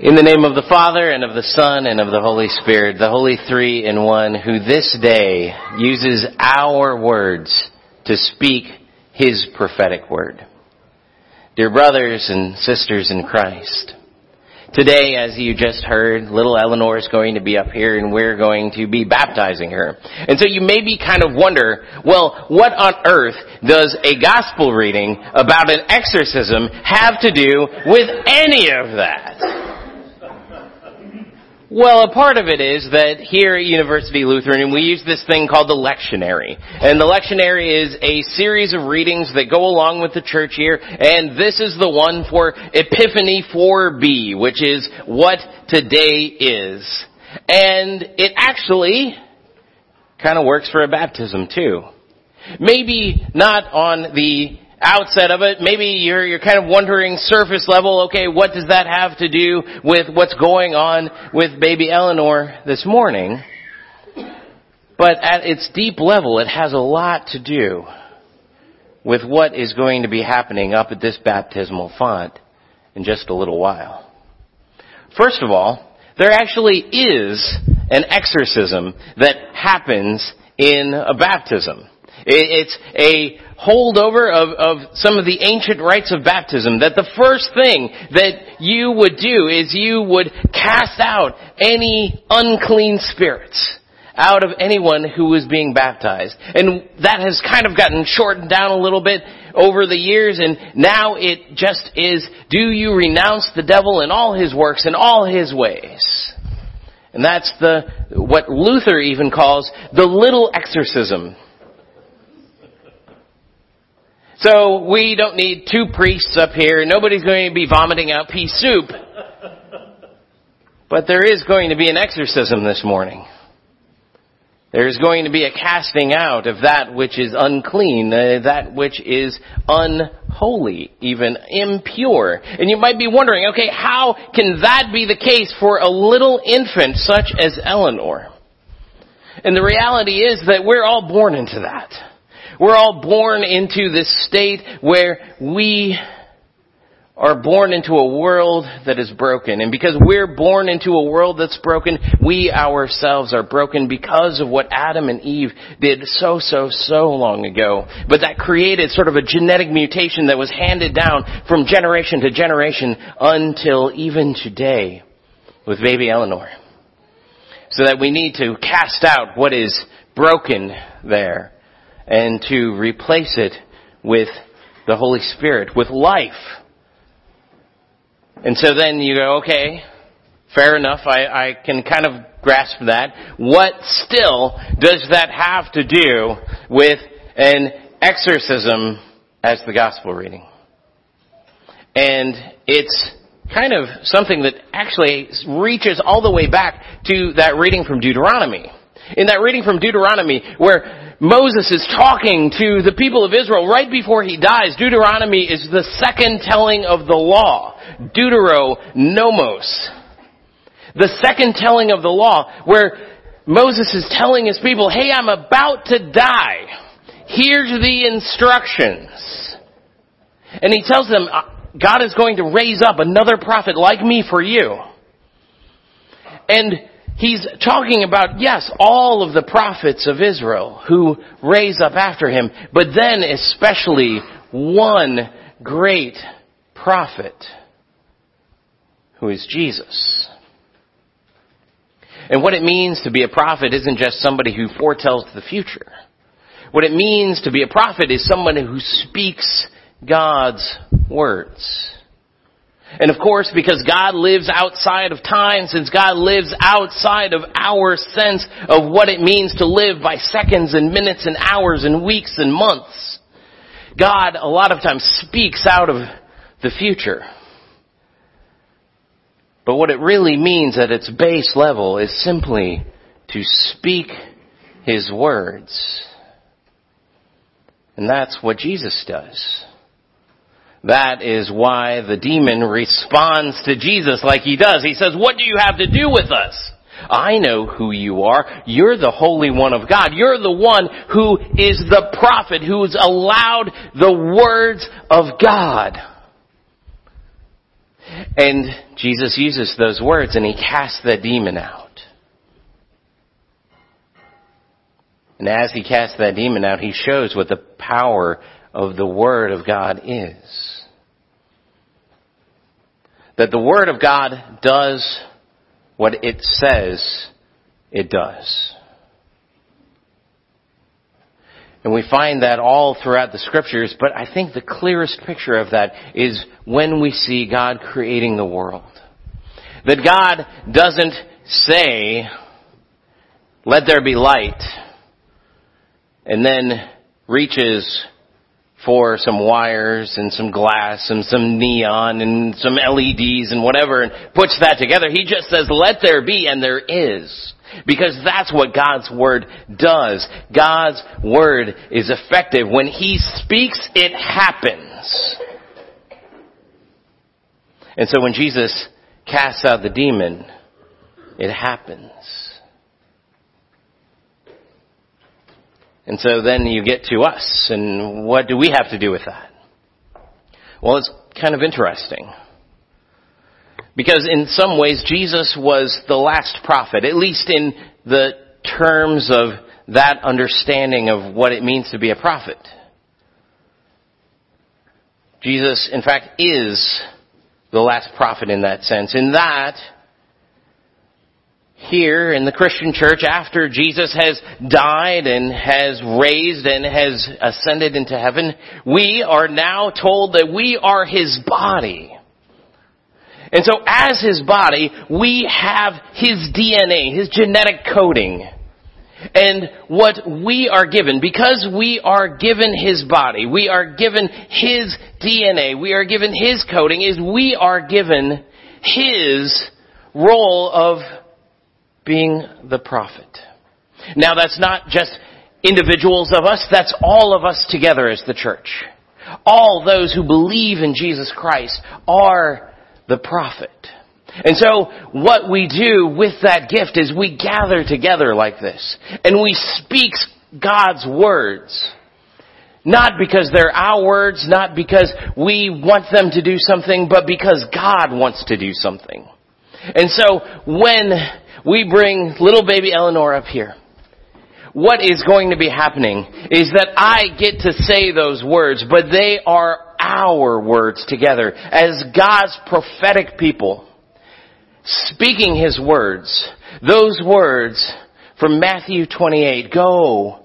In the name of the Father and of the Son and of the Holy Spirit, the Holy Three in One, who this day uses our words to speak His prophetic word. Dear brothers and sisters in Christ, Today, as you just heard, little Eleanor is going to be up here and we're going to be baptizing her. And so you maybe kind of wonder, well, what on earth does a gospel reading about an exorcism have to do with any of that? Well, a part of it is that here at University Lutheran, we use this thing called the lectionary. And the lectionary is a series of readings that go along with the church year, and this is the one for Epiphany 4b, which is what today is. And it actually kind of works for a baptism too. Maybe not on the outset of it, maybe you're, you're kind of wondering surface level, okay, what does that have to do with what's going on with baby Eleanor this morning? But at its deep level, it has a lot to do with what is going to be happening up at this baptismal font in just a little while. First of all, there actually is an exorcism that happens in a baptism. It's a holdover of, of some of the ancient rites of baptism that the first thing that you would do is you would cast out any unclean spirits out of anyone who was being baptized. And that has kind of gotten shortened down a little bit over the years and now it just is, do you renounce the devil and all his works and all his ways? And that's the, what Luther even calls the little exorcism so we don't need two priests up here. Nobody's going to be vomiting out pea soup. But there is going to be an exorcism this morning. There is going to be a casting out of that which is unclean, uh, that which is unholy, even impure. And you might be wondering, okay, how can that be the case for a little infant such as Eleanor? And the reality is that we're all born into that. We're all born into this state where we are born into a world that is broken. And because we're born into a world that's broken, we ourselves are broken because of what Adam and Eve did so, so, so long ago. But that created sort of a genetic mutation that was handed down from generation to generation until even today with baby Eleanor. So that we need to cast out what is broken there and to replace it with the Holy Spirit, with life. And so then you go, okay, fair enough, I, I can kind of grasp that. What still does that have to do with an exorcism as the gospel reading? And it's kind of something that actually reaches all the way back to that reading from Deuteronomy. In that reading from Deuteronomy, where Moses is talking to the people of Israel right before he dies. Deuteronomy is the second telling of the law. Deuteronomos. The second telling of the law where Moses is telling his people, hey, I'm about to die. Here's the instructions. And he tells them, uh, God is going to raise up another prophet like me for you. And he's talking about, yes, all of the prophets of Israel who raise up after him, but then especially one great prophet who is Jesus. And what it means to be a prophet isn't just somebody who foretells the future. What it means to be a prophet is someone who speaks God's words. And of course, because God lives outside of time, since God lives outside of our sense of what it means to live by seconds and minutes and hours and weeks and months, God a lot of times speaks out of the future. But what it really means at its base level is simply to speak His words. And that's what Jesus does. That is why the demon responds to Jesus like he does. He says, what do you have to do with us? I know who you are. You're the Holy One of God. You're the one who is the prophet who's allowed the words of God. And Jesus uses those words and he casts that demon out. And as he casts that demon out, he shows what the power of the Word of God is. That the Word of God does what it says it does. And we find that all throughout the scriptures, but I think the clearest picture of that is when we see God creating the world. That God doesn't say, let there be light, and then reaches for some wires and some glass and some neon and some LEDs and whatever and puts that together. He just says, let there be, and there is. Because that's what God's Word does. God's Word is effective. When He speaks, it happens. And so when Jesus casts out the demon, it happens. And so then you get to us, and what do we have to do with that? Well, it's kind of interesting. Because in some ways, Jesus was the last prophet, at least in the terms of that understanding of what it means to be a prophet. Jesus, in fact, is the last prophet in that sense. In that, here in the Christian church after Jesus has died and has raised and has ascended into heaven, we are now told that we are His body. And so as His body, we have His DNA, His genetic coding. And what we are given, because we are given His body, we are given His DNA, we are given His coding, is we are given His role of being the prophet. Now that's not just individuals of us, that's all of us together as the church. All those who believe in Jesus Christ are the prophet. And so what we do with that gift is we gather together like this and we speak God's words. Not because they're our words, not because we want them to do something, but because God wants to do something. And so when we bring little baby Eleanor up here, what is going to be happening is that I get to say those words, but they are our words together as God's prophetic people speaking His words. Those words from Matthew 28, go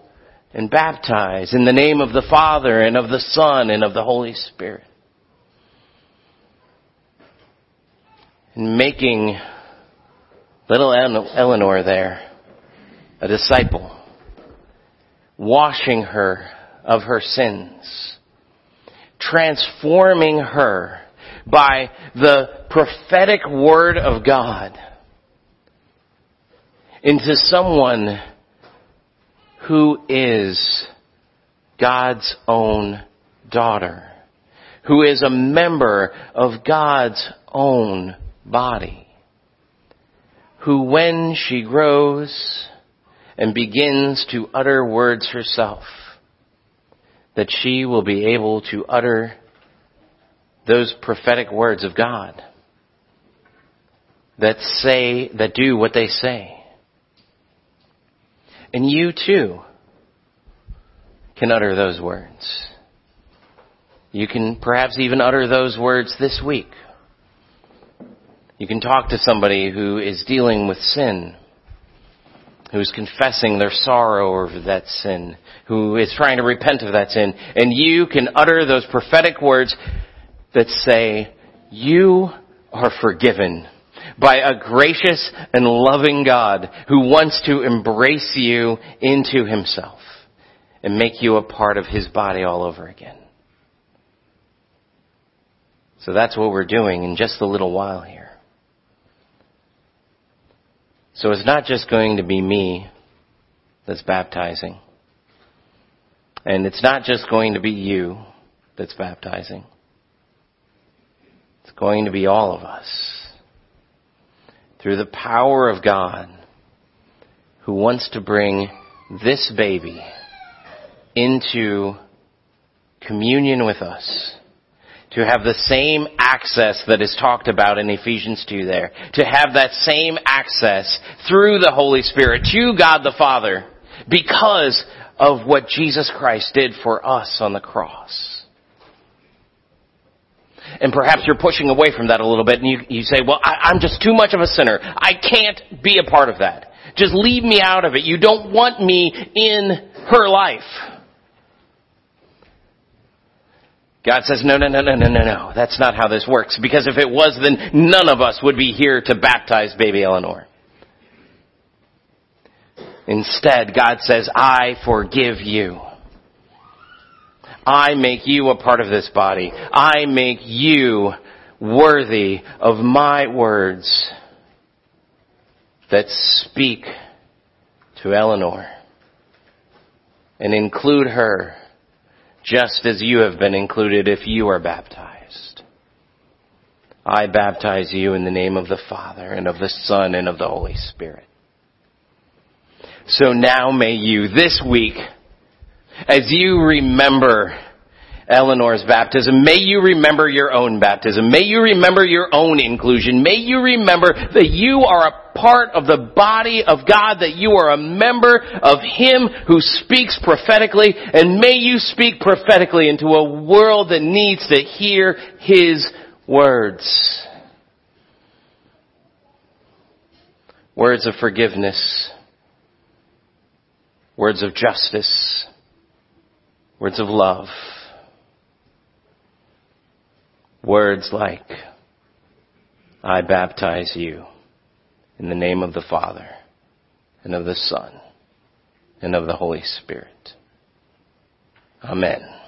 and baptize in the name of the Father and of the Son and of the Holy Spirit. And making little Eleanor there a disciple, washing her of her sins, transforming her by the prophetic word of God into someone who is God's own daughter, who is a member of God's own body who when she grows and begins to utter words herself, that she will be able to utter those prophetic words of God that say, that do what they say. And you too can utter those words. You can perhaps even utter those words this week you can talk to somebody who is dealing with sin, who's confessing their sorrow over that sin, who is trying to repent of that sin, and you can utter those prophetic words that say, you are forgiven by a gracious and loving God who wants to embrace you into himself and make you a part of his body all over again. So that's what we're doing in just a little while here. So it's not just going to be me that's baptizing. And it's not just going to be you that's baptizing. It's going to be all of us. Through the power of God who wants to bring this baby into communion with us, to have the same access that is talked about in Ephesians 2 there. To have that same access through the Holy Spirit to God the Father because of what Jesus Christ did for us on the cross. And perhaps you're pushing away from that a little bit and you, you say, well, I, I'm just too much of a sinner. I can't be a part of that. Just leave me out of it. You don't want me in her life. God says, no, no, no, no, no, no, no. That's not how this works. Because if it was, then none of us would be here to baptize baby Eleanor. Instead, God says, I forgive you. I make you a part of this body. I make you worthy of my words that speak to Eleanor and include her just as you have been included if you are baptized. I baptize you in the name of the Father and of the Son and of the Holy Spirit. So now may you this week as you remember Eleanor's baptism, may you remember your own baptism. May you remember your own inclusion. May you remember that you are a part of the body of God, that you are a member of Him who speaks prophetically, and may you speak prophetically into a world that needs to hear His words. Words of forgiveness. Words of justice Words of love. Words like, I baptize you in the name of the Father and of the Son and of the Holy Spirit. Amen.